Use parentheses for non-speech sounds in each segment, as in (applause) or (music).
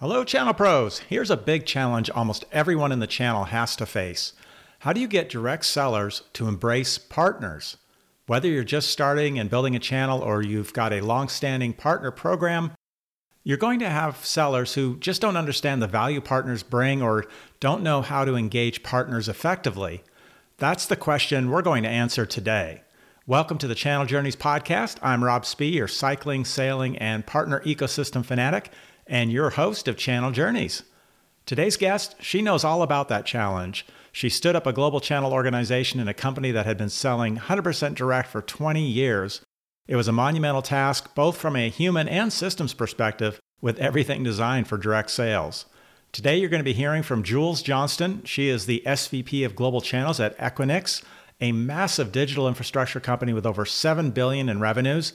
Hello, Channel Pros. Here's a big challenge almost everyone in the channel has to face. How do you get direct sellers to embrace partners? Whether you're just starting and building a channel or you've got a long standing partner program, you're going to have sellers who just don't understand the value partners bring or don't know how to engage partners effectively. That's the question we're going to answer today. Welcome to the Channel Journeys podcast. I'm Rob Spee, your cycling, sailing, and partner ecosystem fanatic and your host of Channel Journeys. Today's guest, she knows all about that challenge. She stood up a global channel organization in a company that had been selling 100% direct for 20 years. It was a monumental task, both from a human and systems perspective, with everything designed for direct sales. Today, you're going to be hearing from Jules Johnston. She is the SVP of Global Channels at Equinix, a massive digital infrastructure company with over 7 billion in revenues.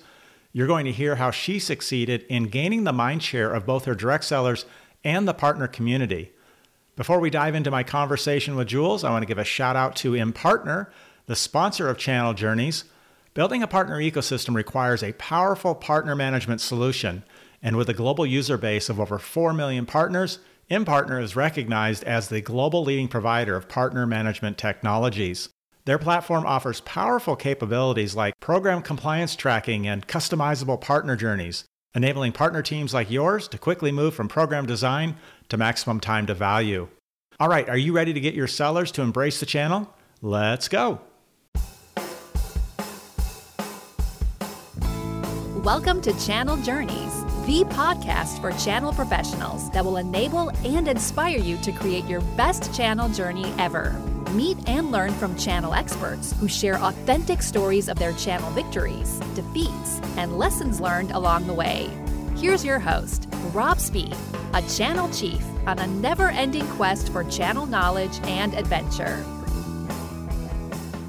You're going to hear how she succeeded in gaining the mind share of both her direct sellers and the partner community. Before we dive into my conversation with Jules, I want to give a shout out to Impartner, the sponsor of Channel Journeys. Building a partner ecosystem requires a powerful partner management solution, and with a global user base of over 4 million partners, Impartner is recognized as the global leading provider of partner management technologies. Their platform offers powerful capabilities like program compliance tracking and customizable partner journeys, enabling partner teams like yours to quickly move from program design to maximum time to value. All right, are you ready to get your sellers to embrace the channel? Let's go. Welcome to Channel Journeys, the podcast for channel professionals that will enable and inspire you to create your best channel journey ever. Meet and learn from channel experts who share authentic stories of their channel victories, defeats, and lessons learned along the way. Here's your host, Rob Spee, a channel chief on a never ending quest for channel knowledge and adventure.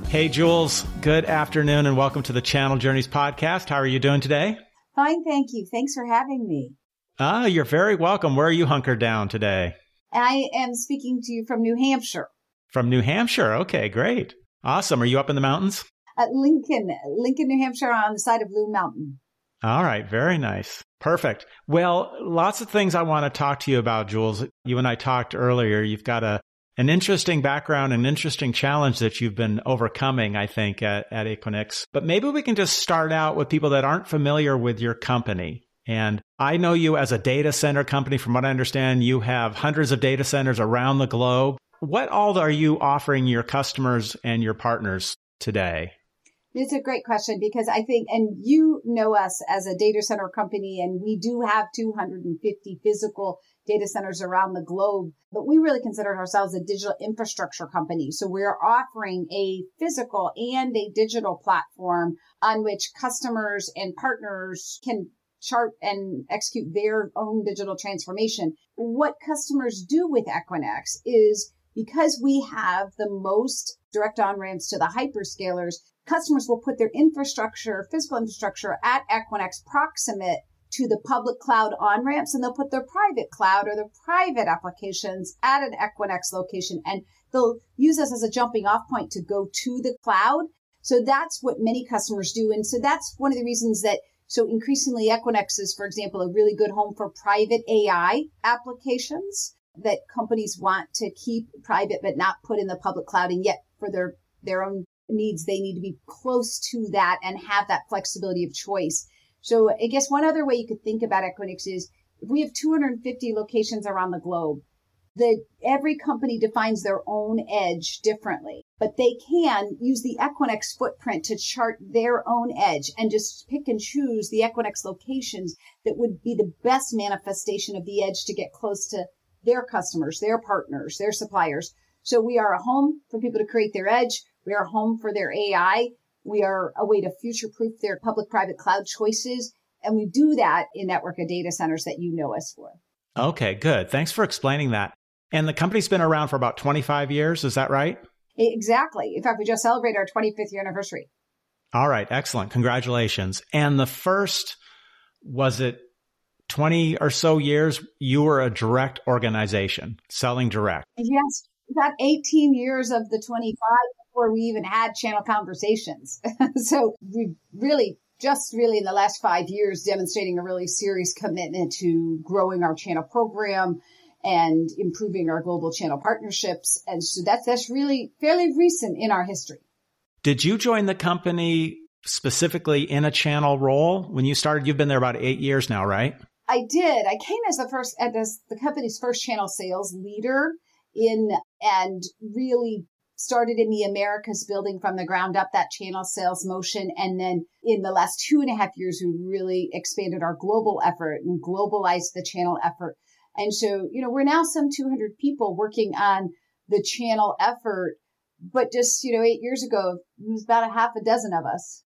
Hey, Jules, good afternoon and welcome to the Channel Journeys podcast. How are you doing today? Fine, thank you. Thanks for having me. Ah, you're very welcome. Where are you hunkered down today? I am speaking to you from New Hampshire. From New Hampshire. Okay, great. Awesome. Are you up in the mountains? At Lincoln, Lincoln, New Hampshire on the side of Loon Mountain. All right, very nice. Perfect. Well, lots of things I want to talk to you about, Jules. You and I talked earlier. You've got a an interesting background, an interesting challenge that you've been overcoming, I think, at, at Equinix. But maybe we can just start out with people that aren't familiar with your company. And I know you as a data center company. From what I understand, you have hundreds of data centers around the globe. What all are you offering your customers and your partners today? It's a great question because I think, and you know us as a data center company, and we do have 250 physical data centers around the globe, but we really consider ourselves a digital infrastructure company. So we're offering a physical and a digital platform on which customers and partners can chart and execute their own digital transformation. What customers do with Equinix is because we have the most direct on ramps to the hyperscalers, customers will put their infrastructure, physical infrastructure at Equinix proximate to the public cloud on ramps and they'll put their private cloud or their private applications at an Equinix location and they'll use us as a jumping off point to go to the cloud. So that's what many customers do. And so that's one of the reasons that so increasingly Equinix is, for example, a really good home for private AI applications that companies want to keep private but not put in the public cloud. And yet for their, their own needs, they need to be close to that and have that flexibility of choice. So I guess one other way you could think about Equinix is if we have 250 locations around the globe, that every company defines their own edge differently, but they can use the Equinix footprint to chart their own edge and just pick and choose the Equinix locations that would be the best manifestation of the edge to get close to their customers, their partners, their suppliers. So we are a home for people to create their edge. We are a home for their AI. We are a way to future proof their public private cloud choices. And we do that in network of data centers that you know us for. Okay, good. Thanks for explaining that. And the company's been around for about 25 years. Is that right? Exactly. In fact, we just celebrated our 25th year anniversary. All right. Excellent. Congratulations. And the first, was it 20 or so years, you were a direct organization selling direct. Yes. About 18 years of the 25 before we even had channel conversations. (laughs) so we really just really in the last five years demonstrating a really serious commitment to growing our channel program and improving our global channel partnerships. And so that's, that's really fairly recent in our history. Did you join the company specifically in a channel role when you started? You've been there about eight years now, right? I did. I came as the first, as the company's first channel sales leader in and really started in the Americas building from the ground up that channel sales motion. And then in the last two and a half years, we really expanded our global effort and globalized the channel effort. And so, you know, we're now some 200 people working on the channel effort. But just, you know, eight years ago, it was about a half a dozen of us.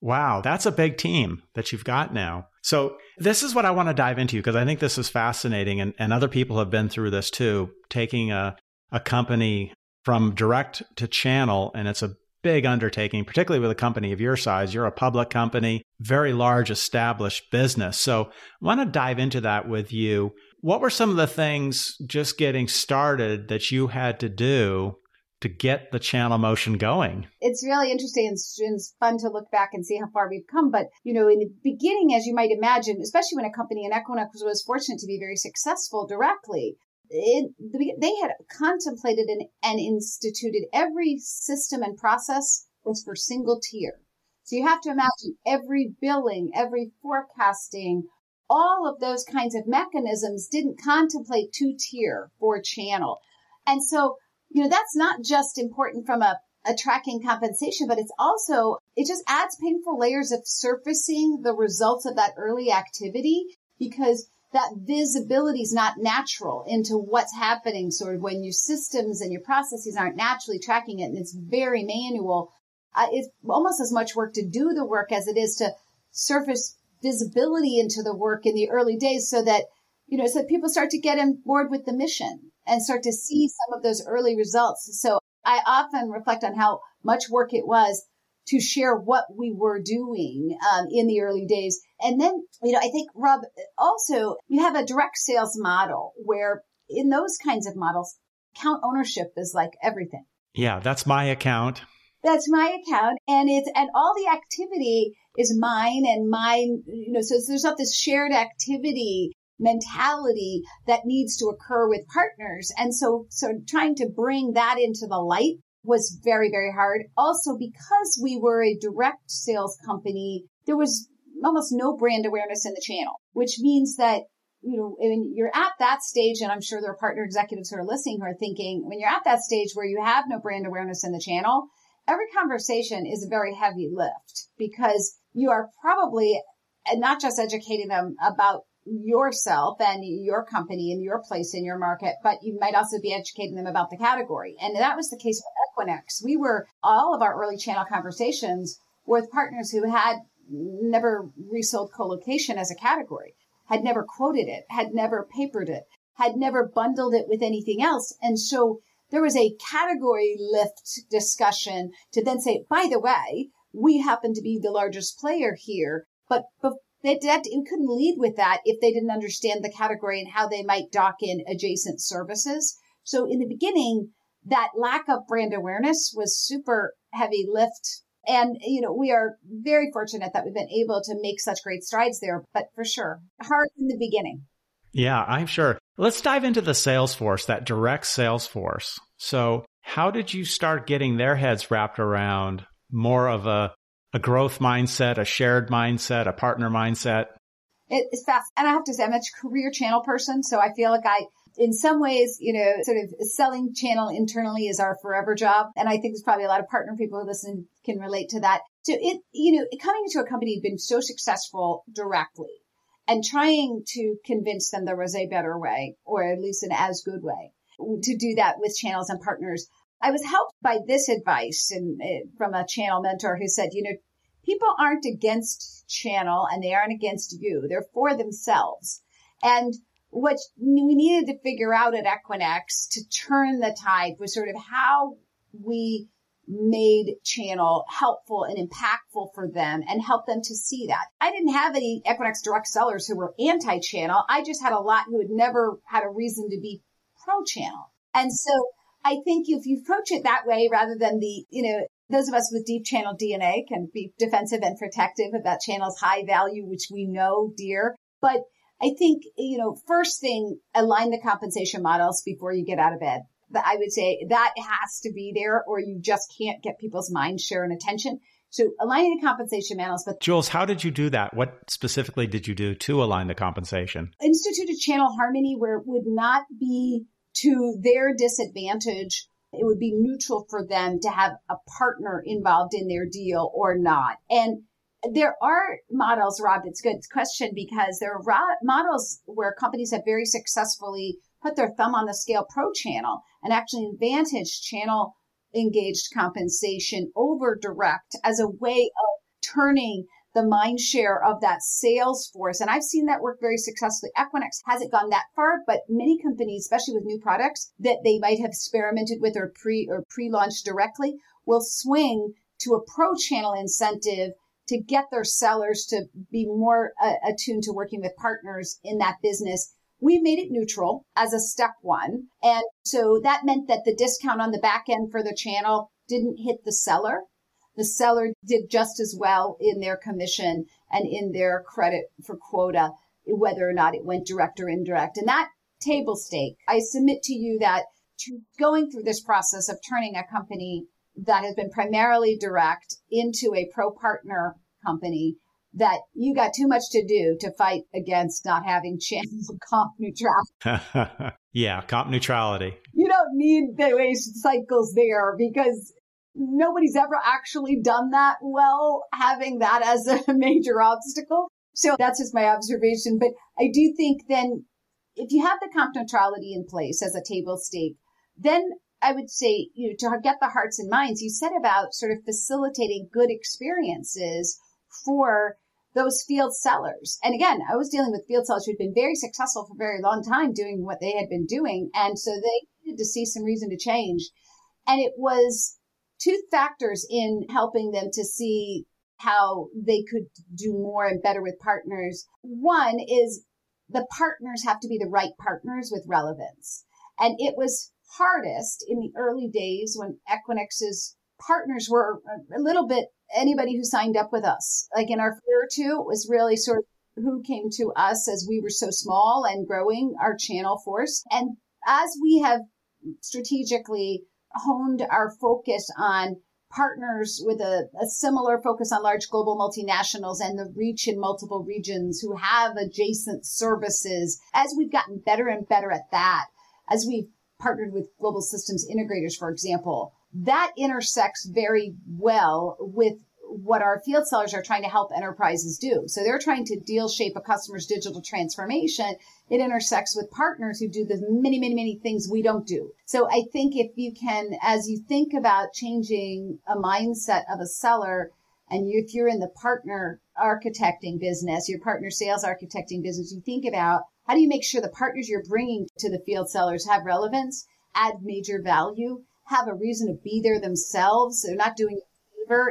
Wow, that's a big team that you've got now. So, this is what I want to dive into because I think this is fascinating. And, and other people have been through this too, taking a, a company from direct to channel. And it's a big undertaking, particularly with a company of your size. You're a public company, very large established business. So I want to dive into that with you. What were some of the things just getting started that you had to do to get the channel motion going? It's really interesting and it's fun to look back and see how far we've come. But, you know, in the beginning, as you might imagine, especially when a company in Equinix was fortunate to be very successful directly, it, they had contemplated and, and instituted every system and process was for single tier. So you have to imagine every billing, every forecasting, all of those kinds of mechanisms didn't contemplate two tier for channel. And so, you know, that's not just important from a, tracking compensation, but it's also, it just adds painful layers of surfacing the results of that early activity because that visibility is not natural into what's happening sort of when your systems and your processes aren't naturally tracking it and it's very manual. Uh, it's almost as much work to do the work as it is to surface visibility into the work in the early days so that, you know, so people start to get on board with the mission and start to see some of those early results. So I often reflect on how much work it was to share what we were doing um, in the early days. And then, you know, I think, Rob, also you have a direct sales model where in those kinds of models, account ownership is like everything. Yeah, that's my account. That's my account. And it's, and all the activity is mine and mine, you know, so there's not this shared activity mentality that needs to occur with partners. And so, so trying to bring that into the light was very, very hard. Also, because we were a direct sales company, there was almost no brand awareness in the channel, which means that, you know, when you're at that stage, and I'm sure there are partner executives who are listening who are thinking, when you're at that stage where you have no brand awareness in the channel, every conversation is a very heavy lift because you are probably not just educating them about yourself and your company and your place in your market, but you might also be educating them about the category. And that was the case with Equinix. We were all of our early channel conversations with partners who had never resold colocation as a category, had never quoted it, had never papered it, had never bundled it with anything else. And so there was a category lift discussion to then say, by the way, we happen to be the largest player here. But they, that, you couldn't lead with that if they didn't understand the category and how they might dock in adjacent services. So in the beginning, that lack of brand awareness was super heavy lift. And, you know, we are very fortunate that we've been able to make such great strides there, but for sure, hard in the beginning. Yeah, I'm sure. Let's dive into the sales force, that direct sales force. So how did you start getting their heads wrapped around more of a a growth mindset, a shared mindset, a partner mindset? It's fast. And I have to say, I'm a career channel person. So I feel like I, in some ways, you know, sort of selling channel internally is our forever job. And I think there's probably a lot of partner people who listen can relate to that. So it, you know, coming into a company been so successful directly and trying to convince them there was a better way or at least an as good way to do that with channels and partners I was helped by this advice uh, from a channel mentor who said, you know, people aren't against channel and they aren't against you. They're for themselves. And what we needed to figure out at Equinix to turn the tide was sort of how we made channel helpful and impactful for them and help them to see that. I didn't have any Equinix direct sellers who were anti-channel. I just had a lot who had never had a reason to be pro-channel. And so I think if you approach it that way rather than the, you know, those of us with deep channel DNA can be defensive and protective about channel's high value, which we know dear. But I think, you know, first thing, align the compensation models before you get out of bed. I would say that has to be there or you just can't get people's mind share and attention. So aligning the compensation models. But Jules, how did you do that? What specifically did you do to align the compensation? Instituted channel harmony where it would not be to their disadvantage. It would be neutral for them to have a partner involved in their deal or not. And there are models, Rob, it's a good question because there are models where companies have very successfully put their thumb on the scale pro channel and actually advantage channel engaged compensation over direct as a way of turning the mind share of that sales force. And I've seen that work very successfully. Equinix hasn't gone that far, but many companies, especially with new products that they might have experimented with or pre or pre-launched directly will swing to a pro channel incentive to get their sellers to be more uh, attuned to working with partners in that business. We made it neutral as a step one. And so that meant that the discount on the back end for the channel didn't hit the seller. The seller did just as well in their commission and in their credit for quota, whether or not it went direct or indirect. And that table stake, I submit to you that going through this process of turning a company that has been primarily direct into a pro partner company that you got too much to do to fight against not having channels of comp neutrality. (laughs) yeah, comp neutrality. You don't need the waste cycles there because nobody's ever actually done that well, having that as a (laughs) major obstacle. So that's just my observation. But I do think then if you have the comp neutrality in place as a table stake, then I would say, you know, to get the hearts and minds, you said about sort of facilitating good experiences for those field sellers. And again, I was dealing with field sellers who'd been very successful for a very long time doing what they had been doing. And so they needed to see some reason to change. And it was two factors in helping them to see how they could do more and better with partners. One is the partners have to be the right partners with relevance. And it was hardest in the early days when Equinix's partners were a little bit anybody who signed up with us. Like in our year or two, it was really sort of who came to us as we were so small and growing our channel force. And as we have strategically honed our focus on partners with a, a, similar focus on large global multinationals and the reach in multiple regions who have adjacent services. As we've gotten better and better at that, as we've partnered with global systems integrators, for example, that intersects very well with what our field sellers are trying to help enterprises do. So they're trying to deal shape a customer's digital transformation. It intersects with partners who do the many, many, many things we don't do. So I think if you can, as you think about changing a mindset of a seller, and if you're in the partner architecting business, your partner sales architecting business, you think about how do you make sure the partners you're bringing to the field sellers have relevance, add major value, have a reason to be there themselves. They're not doing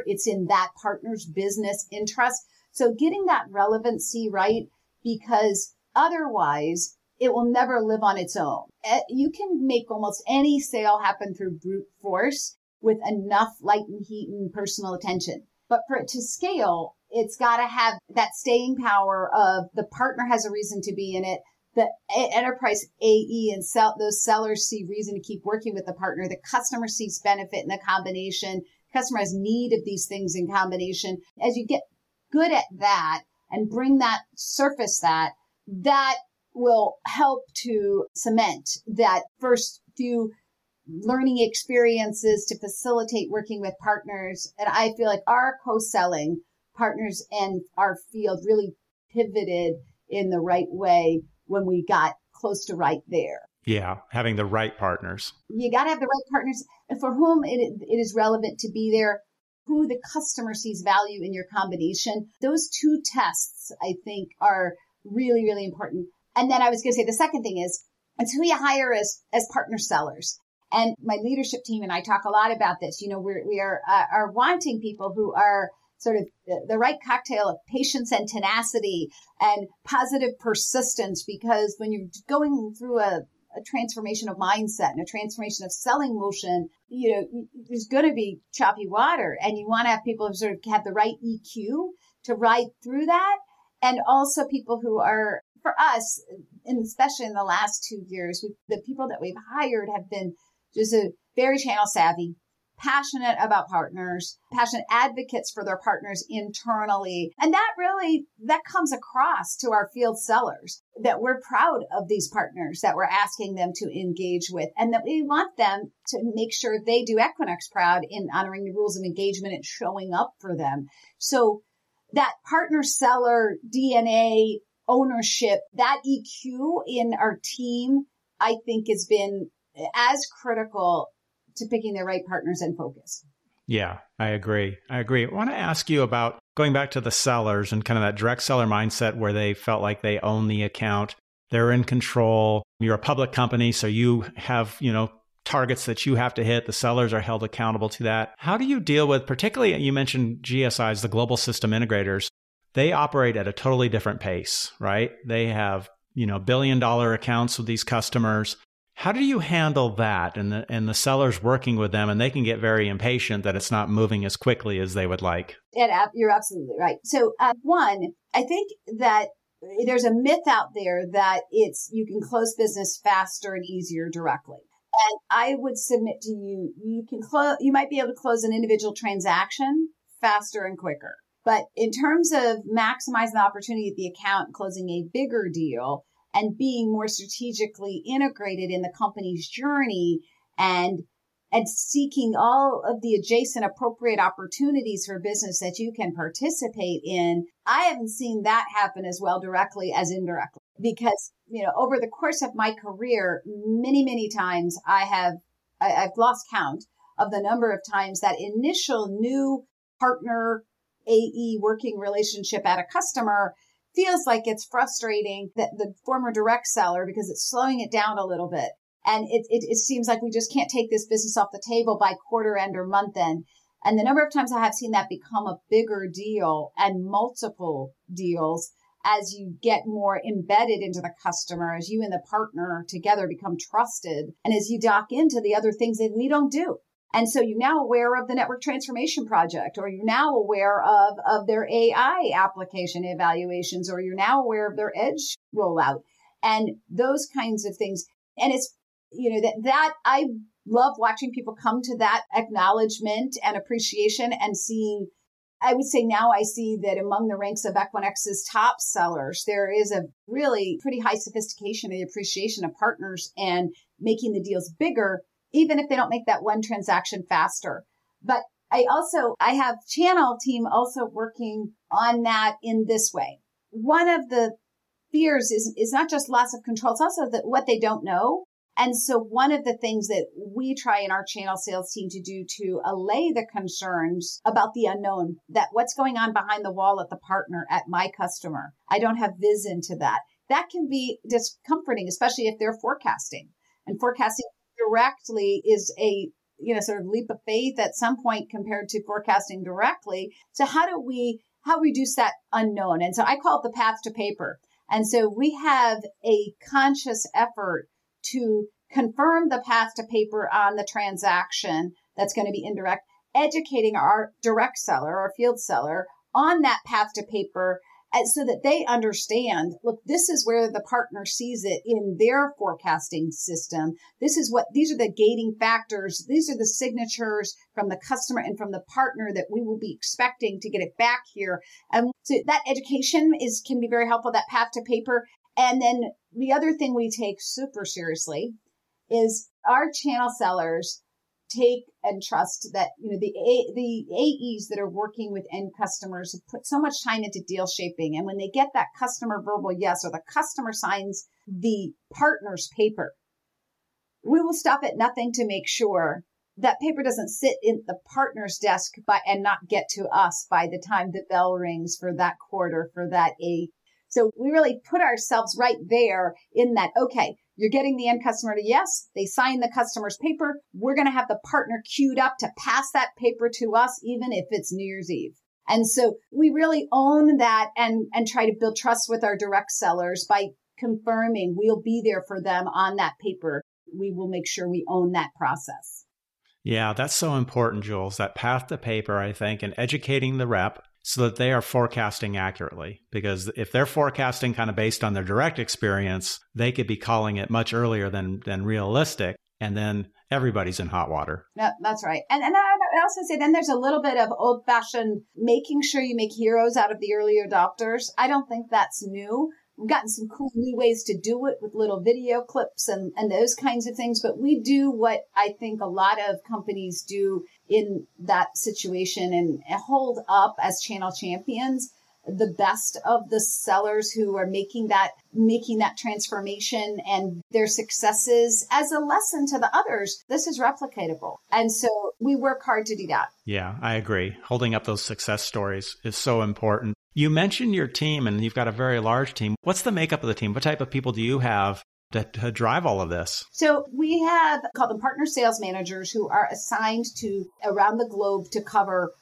It's in that partner's business interest. So getting that relevancy right, because otherwise it will never live on its own. Eh, you can make almost any sale happen through brute force with enough light and heat and personal attention. But for it to scale, it's got to have that staying power of the partner has a reason to be in it the enterprise AE and sell, those sellers see reason to keep working with the partner. The customer sees benefit in the combination. Customer has need of these things in combination. As you get good at that and bring that surface that, that will help to cement that first few learning experiences to facilitate working with partners. And I feel like our co-selling partners and our field really pivoted in the right way when we got close to right there. Yeah, having the right partners. You got to have the right partners and for whom it, it is relevant to be there, who the customer sees value in your combination. Those two tests, I think, are really, really important. And then I was going to say the second thing is, it's who you hire as, as partner sellers. And my leadership team and I talk a lot about this. You know, we're, we are, uh, are wanting people who are sort of the, the right cocktail of patience and tenacity and positive persistence because when you're going through a a transformation of mindset and a transformation of selling motion, you know, there's going to be choppy water and you want to have people who sort of have the right EQ to ride through that. And also people who are, for us, and especially in the last two years, the people that we've hired have been just a very channel savvy, passionate about partners, passionate advocates for their partners internally. And that really, that comes across to our field sellers that we're proud of these partners that we're asking them to engage with and that we want them to make sure they do Equinix proud in honoring the rules of engagement and showing up for them. So that partner seller DNA ownership, that EQ in our team, I think has been as critical to picking the right partners and focus. Yeah, I agree. I agree. I want to ask you about going back to the sellers and kind of that direct seller mindset where they felt like they own the account, they're in control. You're a public company, so you have, you know, targets that you have to hit. The sellers are held accountable to that. How do you deal with, particularly, you mentioned GSIs, the global system integrators, they operate at a totally different pace, right? They have, you know, billion dollar accounts with these customers. How do you handle that and the, and the sellers working with them and they can get very impatient that it's not moving as quickly as they would like? And you're absolutely right. So, uh, one, I think that there's a myth out there that it's you can close business faster and easier directly. And I would submit to you, you can close, you might be able to close an individual transaction faster and quicker. But in terms of maximizing the opportunity at the account, closing a bigger deal and being more strategically integrated in the company's journey and and seeking all of the adjacent appropriate opportunities for business that you can participate in. I haven't seen that happen as well directly as indirectly because, you know, over the course of my career, many, many times I have, I, have lost count of the number of times that initial new partner AE working relationship at a customer feels like it's frustrating that the former direct seller because it's slowing it down a little bit. And it, it, it seems like we just can't take this business off the table by quarter end or month end. And the number of times I have seen that become a bigger deal and multiple deals as you get more embedded into the customer, as you and the partner together become trusted, and as you dock into the other things that we don't do. And so you're now aware of the network transformation project, or you're now aware of, of their AI application evaluations, or you're now aware of their edge rollout and those kinds of things. And it's, you know, that, that I love watching people come to that acknowledgement and appreciation and seeing I would say now I see that among the ranks of Equinix's top sellers, there is a really pretty high sophistication and appreciation of partners and making the deals bigger even if they don't make that one transaction faster. But I also, I have channel team also working on that in this way. One of the fears is, is not just loss of control. It's also that what they don't know. And so one of the things that we try in our channel sales team to do to allay the concerns about the unknown, that what's going on behind the wall at the partner at my customer. I don't have vision to that. That can be discomforting, especially if they're forecasting and forecasting directly is a you know sort of leap of faith at some point compared to forecasting directly. So how do we how reduce that unknown? And so i call it the path to paper. And so we have a conscious effort to confirm the path to paper on the transaction that's going to be indirect educating our direct seller or field seller on that path to paper Uh, so that they understand, look, this is where the partner sees it in their forecasting system. This is what, these are the gating factors. These are the signatures from the customer and from the partner that we will be expecting to get it back here. And so that education is, can be very helpful, that path to paper. And then the other thing we take super seriously is our channel sellers take and trust that you know the A, the AEs that are working with end customers have put so much time into deal shaping, and when they get that customer verbal yes or the customer signs the partner's paper, we will stop at nothing to make sure that paper doesn't sit in the partner's desk by and not get to us by the time the bell rings for that quarter for that A. So we really put ourselves right there in that. Okay, you're getting the end customer to yes. They sign the customer's paper. We're going to have the partner queued up to pass that paper to us, even if it's New Year's Eve. And so we really own that and, and try to build trust with our direct sellers by confirming we'll be there for them on that paper. We will make sure we own that process. Yeah, that's so important, Jules. That path to paper, I think, and educating the rep so that they are forecasting accurately. Because if they're forecasting kind of based on their direct experience, they could be calling it much earlier than than realistic, and then everybody's in hot water. Yeah, that's right. And and I also say then there's a little bit of old fashioned making sure you make heroes out of the early adopters. I don't think that's new. We've gotten some cool new ways to do it with little video clips and, and those kinds of things. But we do what I think a lot of companies do in that situation and hold up as channel champions. The best of the sellers who are making that making that transformation and their successes as a lesson to the others this is replicatable. And so we work hard to do that. Yeah i agree. Holding up those success stories is so important you mentioned your team and you've got a very large team what's the makeup of the team what type of people do you have to, to, uh, drive all of this? So we have called them partner sales managers who are assigned to around the globe to cover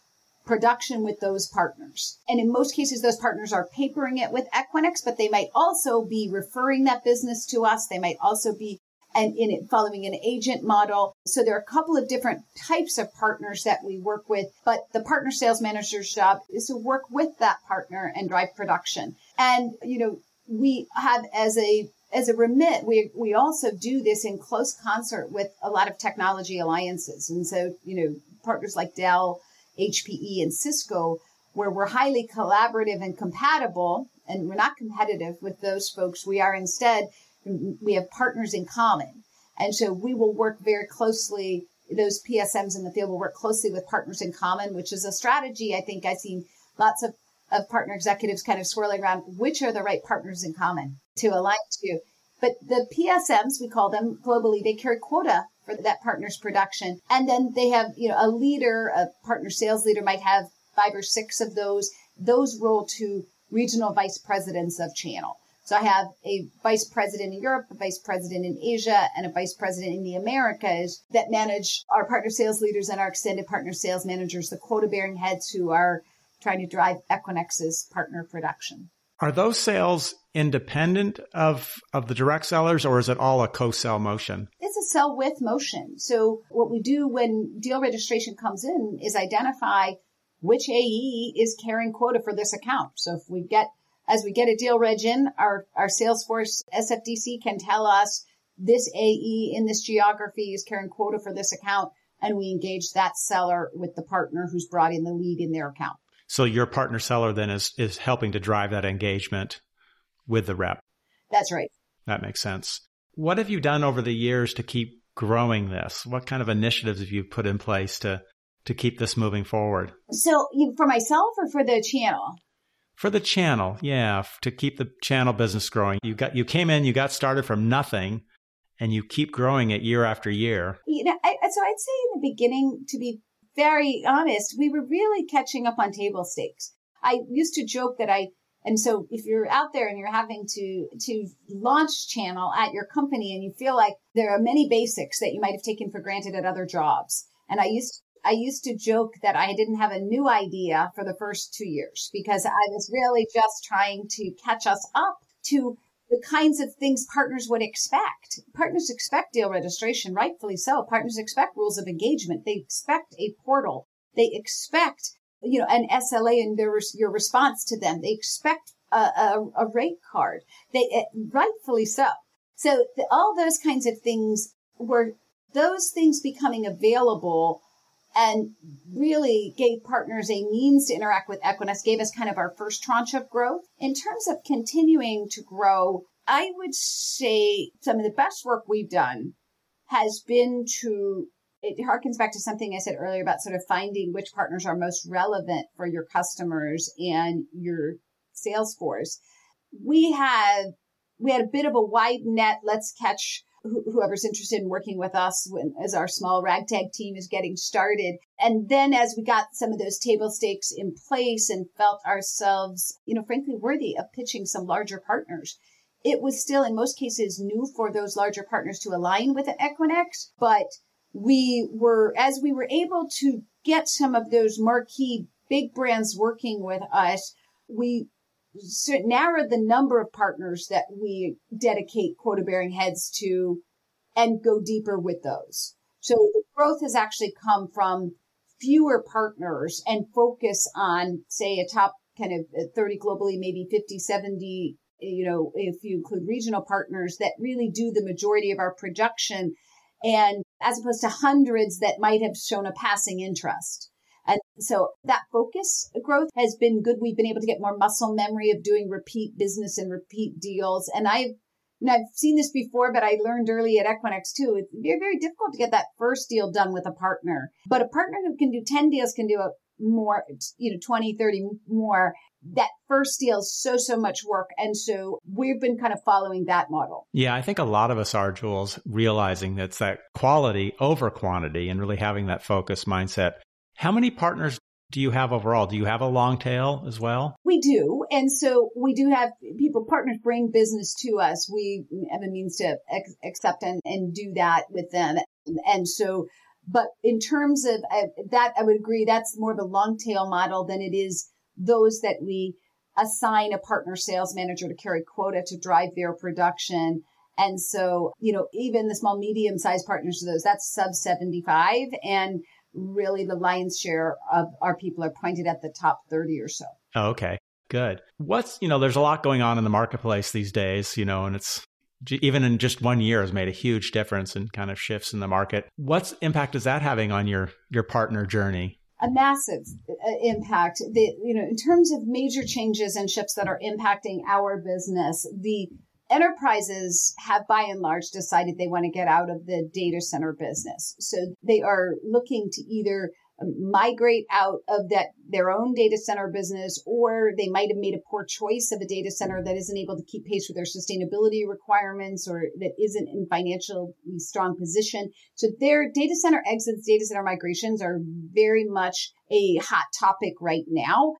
production with those partners. And in most cases, those partners are papering it with Equinix, but they might also be referring that business to us. They might also be and in it following an agent model. So there are a couple of different types of partners that we work with, but the partner sales manager's job is to work with that partner and drive production. And, you know, we have as a as a remit, we we also do this in close concert with a lot of technology alliances. And so, you know, partners like Dell HPE and Cisco, where we're highly collaborative and compatible, and we're not competitive with those folks. We are instead, we have partners in common. And so we will work very closely. Those PSMs in the field will work closely with partners in common, which is a strategy I think I've seen lots of, of partner executives kind of swirling around which are the right partners in common to align to. But the PSMs, we call them globally, they carry quota for that partner's production. And then they have, you know, a leader, a partner sales leader might have five or six of those. Those roll to regional vice presidents of channel. So I have a vice president in Europe, a vice president in Asia, and a vice president in the Americas that manage our partner sales leaders and our extended partner sales managers, the quota bearing heads who are trying to drive Equinix's partner production. Are those sales independent of of the direct sellers, or is it all a co-sell motion? It's a sell with motion. So what we do when deal registration comes in is identify which AE is carrying quota for this account. So if we get as we get a deal reg in, our our Salesforce SFDC can tell us this AE in this geography is carrying quota for this account, and we engage that seller with the partner who's brought in the lead in their account. So your partner seller then is is helping to drive that engagement with the rep. That's right. That makes sense. What have you done over the years to keep growing this? What kind of initiatives have you put in place to to keep this moving forward? So, for myself or for the channel? For the channel, yeah, to keep the channel business growing. You got you came in, you got started from nothing, and you keep growing it year after year. You know, I, so I'd say in the beginning, to be very honest, we were really catching up on table stakes. I used to joke that I, and so if you're out there and you're having to, to launch channel at your company and you feel like there are many basics that you might have taken for granted at other jobs. And I used, I used to joke that I didn't have a new idea for the first two years because I was really just trying to catch us up to the kinds of things partners would expect. Partners expect deal registration, rightfully so. Partners expect rules of engagement. They expect a portal. They expect, you know, an SLA and their, your response to them. They expect a, a, a rate card. They, uh, rightfully so. So the, all those kinds of things were those things becoming available and really gave partners a means to interact with Equinix, gave us kind of our first tranche of growth. In terms of continuing to grow, I would say some of the best work we've done has been to, it harkens back to something I said earlier about sort of finding which partners are most relevant for your customers and your sales force. We had, we had a bit of a wide net, let's catch whoever's interested in working with us when, as our small ragtag team is getting started. And then as we got some of those table stakes in place and felt ourselves, you know, frankly worthy of pitching some larger partners, it was still in most cases new for those larger partners to align with Equinix, but we were, as we were able to get some of those marquee big brands working with us, we narrowed the number of partners that we dedicate quota bearing heads to and go deeper with those. So the growth has actually come from fewer partners and focus on, say, a top kind of uh, 30 globally, maybe 50, 70, you know, if you include regional partners that really do the majority of our production. And as opposed to hundreds that might have shown a passing interest. And so that focus growth has been good. We've been able to get more muscle memory of doing repeat business and repeat deals. And I've and I've seen this before, but I learned early at Equinix too. It's very, very difficult to get that first deal done with a partner. But a partner who can do 10 deals can do a more, you know, 20, 30 more. That first deal is so, so much work. And so we've been kind of following that model. Yeah, I think a lot of us are, Jules, realizing that's that quality over quantity and really having that focus mindset. How many partners do you have overall? Do you have a long tail as well? We do. And so we do have people, partners bring business to us. We have a means to ex- accept and, and do that with them. And so, but in terms of uh, that, I would agree that's more of a long tail model than it is those that we assign a partner sales manager to carry quota to drive their production. And so, you know, even the small, medium sized partners, those that's sub 75. And really the lion's share of our people are pointed at the top 30 or so. Oh, okay. Good. What's, you know, there's a lot going on in the marketplace these days, you know, and it's even in just one year has made a huge difference in kind of shifts in the market. What's impact is that having on your your partner journey? A massive uh, impact. The, you know, in terms of major changes and shifts that are impacting our business, the enterprises have by and large decided they want to get out of the data center business. So they are looking to either um, migrate out of that their own data center business or they might have made a poor choice of a data center that isn't able to keep pace with their sustainability requirements or that isn't in financially strong position so their data center exits data center migrations are very much a hot topic right now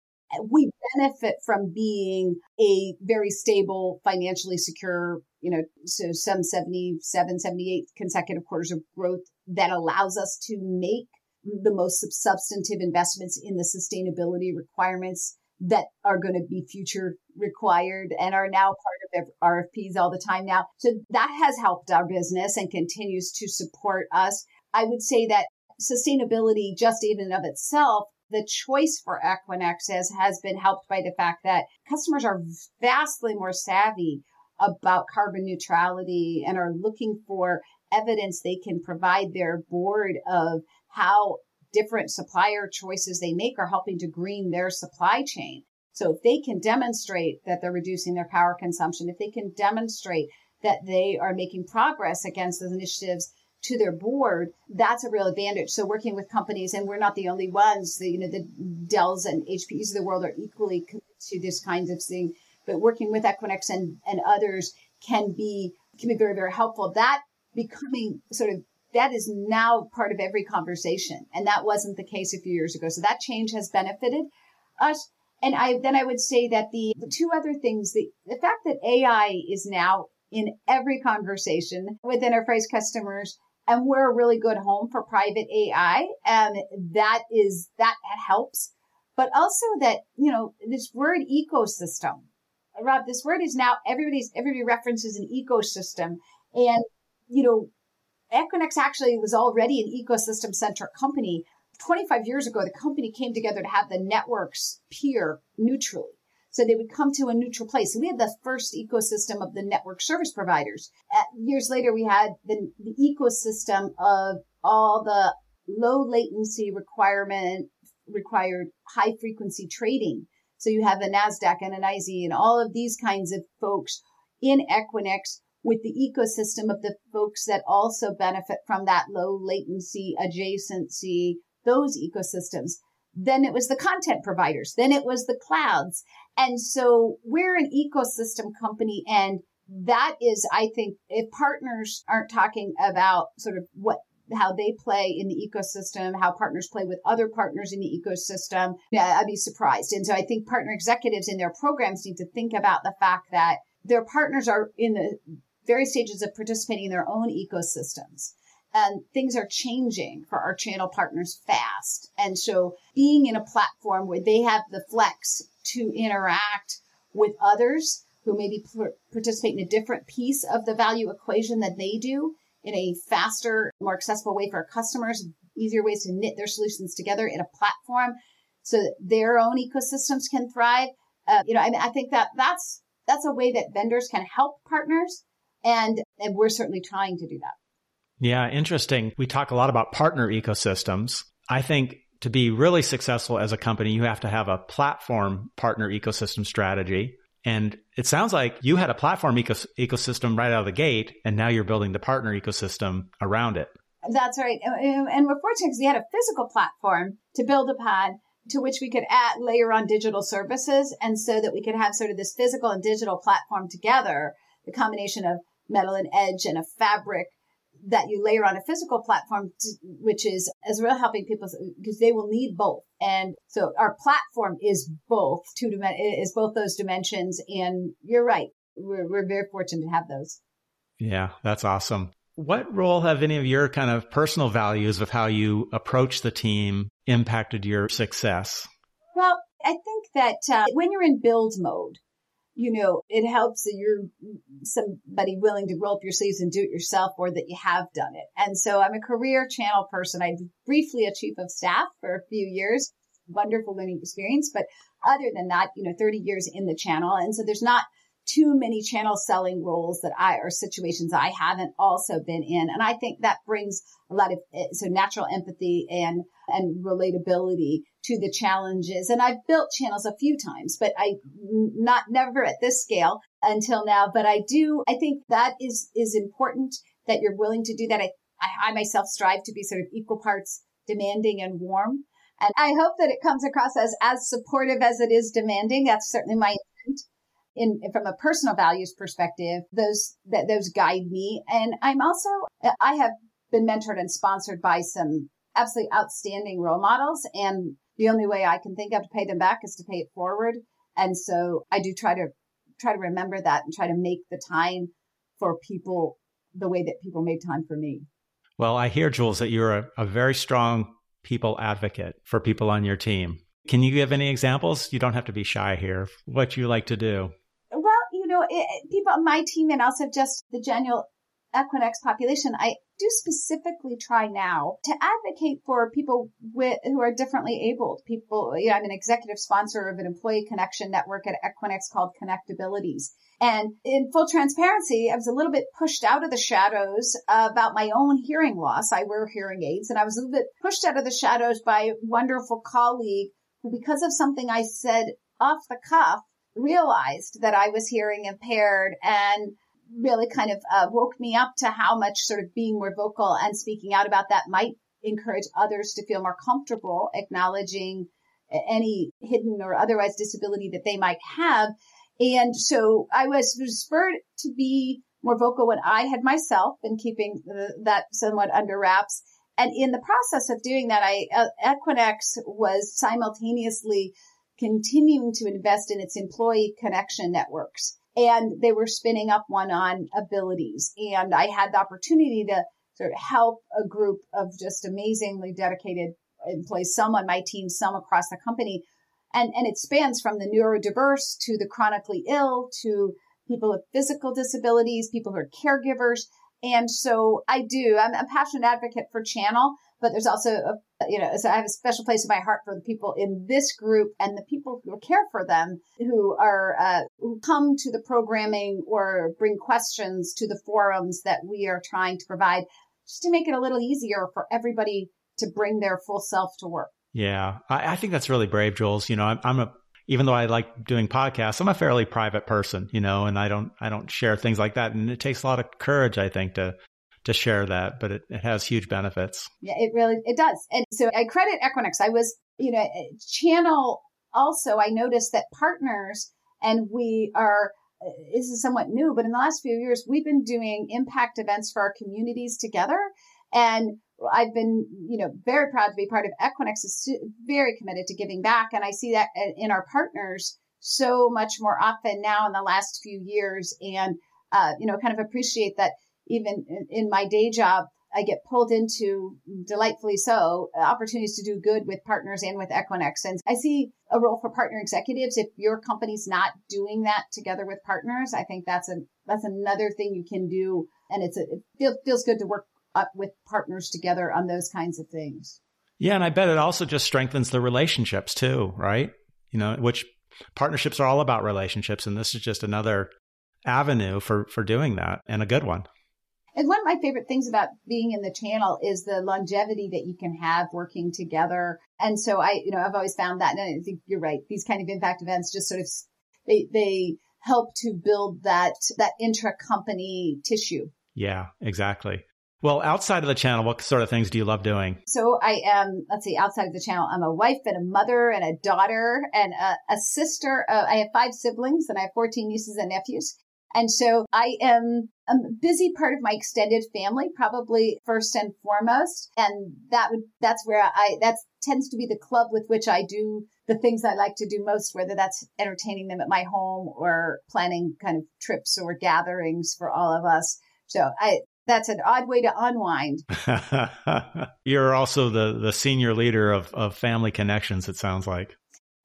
we benefit from being a very stable, financially secure, you know, so some 77, 78 consecutive quarters of growth that allows us to make the most substantive investments in the sustainability requirements that are going to be future required and are now part of RFPs all the time now. So that has helped our business and continues to support us. I would say that sustainability just even of itself the choice for Equinix has, has been helped by the fact that customers are vastly more savvy about carbon neutrality and are looking for evidence they can provide their board of how different supplier choices they make are helping to green their supply chain. So if they can demonstrate that they're reducing their power consumption, if they can demonstrate that they are making progress against those initiatives to their board, that's a real advantage. So working with companies, and we're not the only ones, the, you know, the Dells and HPEs of the world are equally committed to this kind of thing, but working with Equinix and, and others can be, can be very, very helpful. That becoming sort of that is now part of every conversation. And that wasn't the case a few years ago. So that change has benefited us. And I, then I would say that the, the two other things, the, the fact that AI is now in every conversation with enterprise customers and we're a really good home for private AI. And that is, that helps. But also that, you know, this word ecosystem, Rob, this word is now everybody's, everybody references an ecosystem. And, you know, Equinix actually was already an ecosystem centric company. 25 years ago, the company came together to have the networks peer neutrally. So they would come to a neutral place. So we had the first ecosystem of the network service providers. Years later, we had the, the ecosystem of all the low latency requirement required high frequency trading. So you have the NASDAQ and an IZ and all of these kinds of folks in Equinix with the ecosystem of the folks that also benefit from that low latency adjacency, those ecosystems. Then it was the content providers. Then it was the clouds. And so we're an ecosystem company and that is, I think, if partners aren't talking about sort of what how they play in the ecosystem, how partners play with other partners in the ecosystem, yeah, I'd be surprised. And so I think partner executives in their programs need to think about the fact that their partners are in the various stages of participating in their own ecosystems. And things are changing for our channel partners fast. And so being in a platform where they have the flex to interact with others who maybe participate in a different piece of the value equation that they do in a faster, more accessible way for our customers, easier ways to knit their solutions together in a platform so that their own ecosystems can thrive. Uh, you know, I, mean, I think that that's, that's a way that vendors can help partners. And, and we're certainly trying to do that. Yeah, interesting. We talk a lot about partner ecosystems. I think to be really successful as a company, you have to have a platform partner ecosystem strategy. And it sounds like you had a platform ecos- ecosystem right out of the gate, and now you're building the partner ecosystem around it. That's right. And we're fortunate because we had a physical platform to build upon to which we could add layer on digital services. And so that we could have sort of this physical and digital platform together, the combination of metal and edge and a fabric that you layer on a physical platform, to, which is as real helping people because they will need both. And so our platform is both two is both those dimensions. And you're right. We're, we're very fortunate to have those. Yeah, that's awesome. What role have any of your kind of personal values of how you approach the team impacted your success? Well, I think that uh, when you're in build mode, you know, it helps that you're somebody willing to roll up your sleeves and do it yourself or that you have done it. And so I'm a career channel person. I briefly a chief of staff for a few years. Wonderful learning experience. But other than that, you know, 30 years in the channel. And so there's not too many channel selling roles that I or situations I haven't also been in. And I think that brings a lot of eh, so natural empathy and and relatability to the challenges. And I've built channels a few times, but I not never at this scale until now. But I do, I think that is, is important that you're willing to do that. I, I, I myself strive to be sort of equal parts demanding and warm. And I hope that it comes across as, as supportive as it is demanding. That's certainly my intent. In, from a personal values perspective, those that those guide me. And I'm also I have been mentored and sponsored by some absolutely outstanding role models. And the only way I can think of to pay them back is to pay it forward. And so I do try to try to remember that and try to make the time for people the way that people made time for me. Well, I hear, Jules, that you're a, a very strong people advocate for people on your team. Can you give any examples? You don't have to be shy here. What you like to do? It, people on my team and also just the general Equinix population, I do specifically try now to advocate for people with, who are differently abled. People, you know, I'm an executive sponsor of an employee connection network at Equinix called Connectabilities. And in full transparency, I was a little bit pushed out of the shadows about my own hearing loss. I wear hearing aids and I was a little bit pushed out of the shadows by a wonderful colleague who, because of something I said off the cuff, realized that I was hearing impaired and really kind of uh, woke me up to how much sort of being more vocal and speaking out about that might encourage others to feel more comfortable acknowledging any hidden or otherwise disability that they might have. And so I was spurred to be more vocal when I had myself been keeping that somewhat under wraps. And in the process of doing that, I, uh, Equinix was simultaneously continuing to invest in its employee connection networks and they were spinning up one on abilities. And I had the opportunity to sort of help a group of just amazingly dedicated employees, some on my team, some across the company. And, and it spans from the neurodiverse to the chronically ill to people with physical disabilities, people who are caregivers. And so I do, I'm a passionate advocate for channel, but there's also a you know, so I have a special place in my heart for the people in this group and the people who care for them who are, uh, who come to the programming or bring questions to the forums that we are trying to provide just to make it a little easier for everybody to bring their full self to work. Yeah. I, I think that's really brave, Jules. You know, I'm, I'm a, even though I like doing podcasts, I'm a fairly private person, you know, and I don't, I don't share things like that. And it takes a lot of courage, I think, to, to share that, but it, it has huge benefits. Yeah, it really, it does. And so I credit Equinix. I was, you know, channel also, I noticed that partners and we are, this is somewhat new, but in the last few years, we've been doing impact events for our communities together. And I've been, you know, very proud to be part of Equinix is very committed to giving back. And I see that in our partners so much more often now in the last few years. And, uh, you know, kind of appreciate that even in, in my day job, I get pulled into delightfully so opportunities to do good with partners and with Equinix. And I see a role for partner executives. If your company's not doing that together with partners, I think that's a, that's another thing you can do. And it's a, it feels, feels good to work up with partners together on those kinds of things. Yeah. And I bet it also just strengthens the relationships too, right? You know, which partnerships are all about relationships. And this is just another avenue for, for doing that and a good one. And one of my favorite things about being in the channel is the longevity that you can have working together. And so I, you know, I've always found that, and I think you're right. These kind of impact events just sort of, they, they help to build that, that intra-company tissue. Yeah, exactly. Well, outside of the channel, what sort of things do you love doing? So I am, let's see, outside of the channel, I'm a wife and a mother and a daughter and a, a sister. Uh, I have five siblings and I have 14 nieces and nephews. And so I am a busy part of my extended family, probably first and foremost. And that would, that's where I, that tends to be the club with which I do the things I like to do most, whether that's entertaining them at my home or planning kind of trips or gatherings for all of us. So I, that's an odd way to unwind. (laughs) You're also the, the senior leader of, of family connections, it sounds like.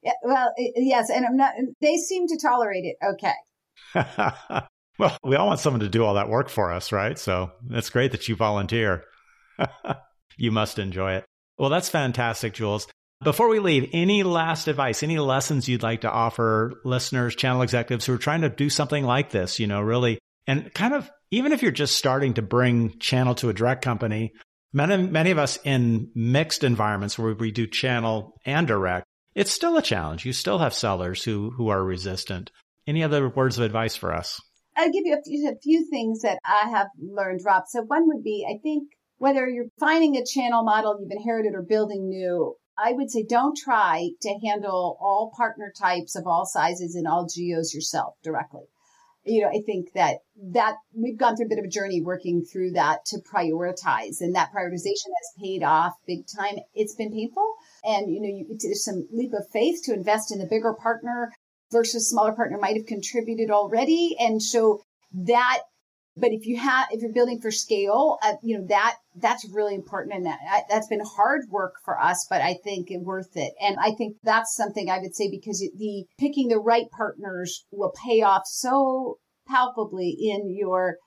Yeah, well, yes. And I'm not, they seem to tolerate it. Okay. (laughs) well, we all want someone to do all that work for us, right? So it's great that you volunteer. (laughs) you must enjoy it. Well, that's fantastic, Jules. Before we leave, any last advice, any lessons you'd like to offer listeners, channel executives who are trying to do something like this, you know, really, and kind of, even if you're just starting to bring channel to a direct company, many, many of us in mixed environments where we do channel and direct, it's still a challenge. You still have sellers who, who are resistant. Any other words of advice for us? I'll give you a few, a few things that I have learned, Rob. So one would be, I think whether you're finding a channel model you've inherited or building new, I would say don't try to handle all partner types of all sizes and all geos yourself directly. You know, I think that that we've gone through a bit of a journey working through that to prioritize and that prioritization has paid off big time. It's been painful and, you know, you, there's some leap of faith to invest in the bigger partner versus smaller partner might have contributed already. And so that, but if you have, if you're building for scale, uh, you know, that, that's really important. And that, that's been hard work for us, but I think it worth it. And I think that's something I would say because the picking the right partners will pay off so palpably in your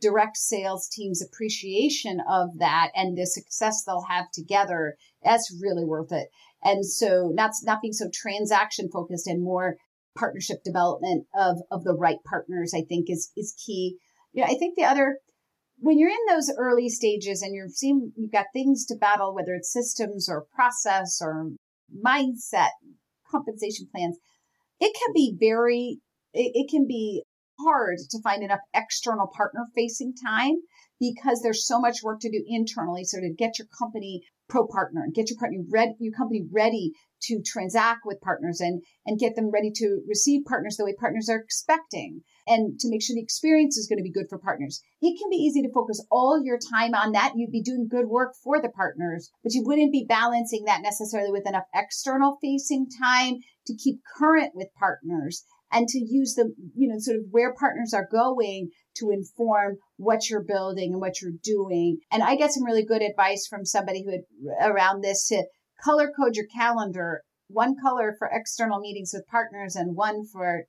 direct sales team's appreciation of that and the success they'll have together. That's really worth it. And so not, not being so transaction focused and more partnership development of, of the right partners, I think is, is key. Yeah, I think the other, when you're in those early stages and you're seeing, you've got things to battle, whether it's systems or process or mindset, compensation plans, it can be very, it, it can be hard to find enough external partner facing time because there's so much work to do internally. So to get your company pro partner and get your partner your company ready to transact with partners and, and get them ready to receive partners the way partners are expecting and to make sure the experience is going to be good for partners. It can be easy to focus all your time on that. You'd be doing good work for the partners, but you wouldn't be balancing that necessarily with enough external facing time to keep current with partners and to use the, you know, sort of where partners are going to inform what you're building and what you're doing. And I get some really good advice from somebody who had around this to color code your calendar, one color for external meetings with partners and one for,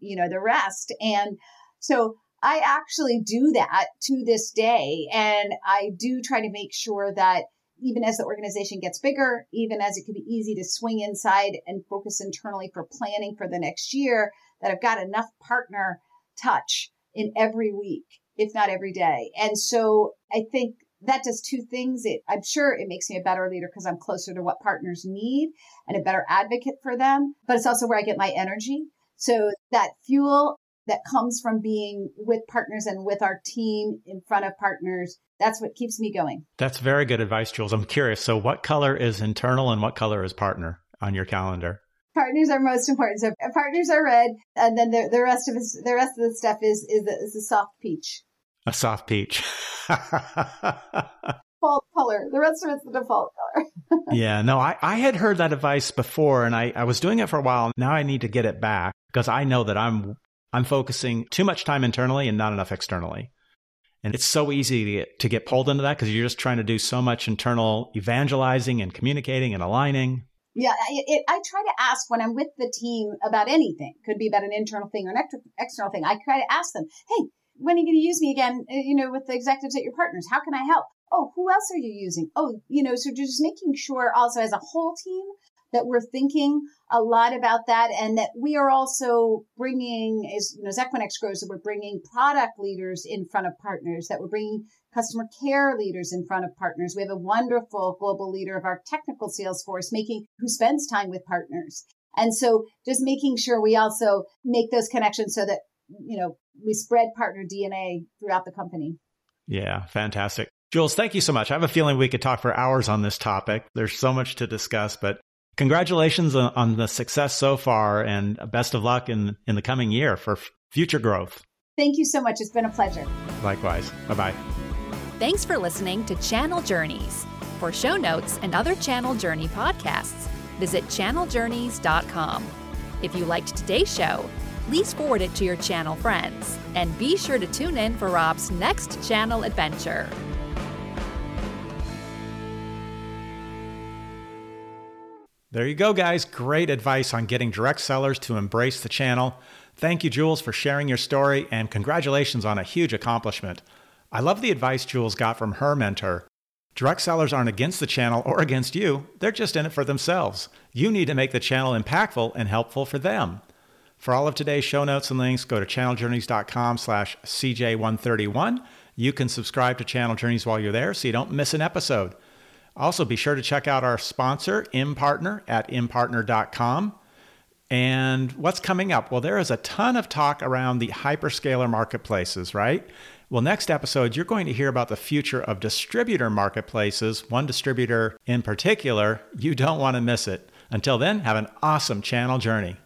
you know, the rest. And so I actually do that to this day. And I do try to make sure that even as the organization gets bigger, even as it can be easy to swing inside and focus internally for planning for the next year, that I've got enough partner touch in every week, if not every day. And so I think that does two things. It, I'm sure it makes me a better leader because I'm closer to what partners need and a better advocate for them. But it's also where I get my energy. So that fuel that comes from being with partners and with our team in front of partners, that's what keeps me going. That's very good advice, Jules. I'm curious. So what color is internal and what color is partner on your calendar? Partners are most important. So partners are red, and then the, the rest of us, the rest of the stuff is is a, is a soft peach. A soft peach. (laughs) default color. The rest of it's the default color. (laughs) yeah, no, I, I had heard that advice before and I, I was doing it for a while. Now I need to get it back because I know that I'm I'm focusing too much time internally and not enough externally. And it's so easy to get, to get pulled into that because you're just trying to do so much internal evangelizing and communicating and aligning. Yeah, I try to ask when I'm with the team about anything. Could be about an internal thing or an external thing. I try to ask them, "Hey, when are you going to use me again? Uh, you know, with the executives at your partners, how can I help? Oh, who else are you using? Oh, you know, so just making sure also as a whole team that we're thinking a lot about that and that we are also bringing, as, you know, as Equinix grows, that we're bringing product leaders in front of partners, that we're bringing customer care leaders in front of partners. We have a wonderful global leader of our technical sales force making, who spends time with partners. And so just making sure we also make those connections so that, you know, we spread partner DNA throughout the company. Yeah, fantastic. Jules, thank you so much. I have a feeling we could talk for hours on this topic. There's so much to discuss, but congratulations on, the success so far and best of luck in, in the coming year for future growth. Thank you so much. It's been a pleasure. Likewise. Bye bye. Thanks for listening to Channel Journeys. For show notes and other Channel Journey podcasts, visit channeljourneys.com. If you liked today's show, please forward it to your channel friends. And be sure to tune in for Rob's next channel adventure. There you go, guys. Great advice on getting direct sellers to embrace the channel. Thank you, Jules, for sharing your story, and congratulations on a huge accomplishment. I love the advice Jules got from her mentor. Direct sellers aren't against the channel or against you, they're just in it for themselves. You need to make the channel impactful and helpful for them. For all of today's show notes and links, go to channeljourneys.com slash CJ131. You can subscribe to Channel Journeys while you're there so you don't miss an episode. Also, be sure to check out our sponsor, Impartner, at impartner.com. And what's coming up? Well, there is a ton of talk around the hyperscaler marketplaces, right? Well, next episode, you're going to hear about the future of distributor marketplaces, one distributor in particular. You don't want to miss it. Until then, have an awesome channel journey.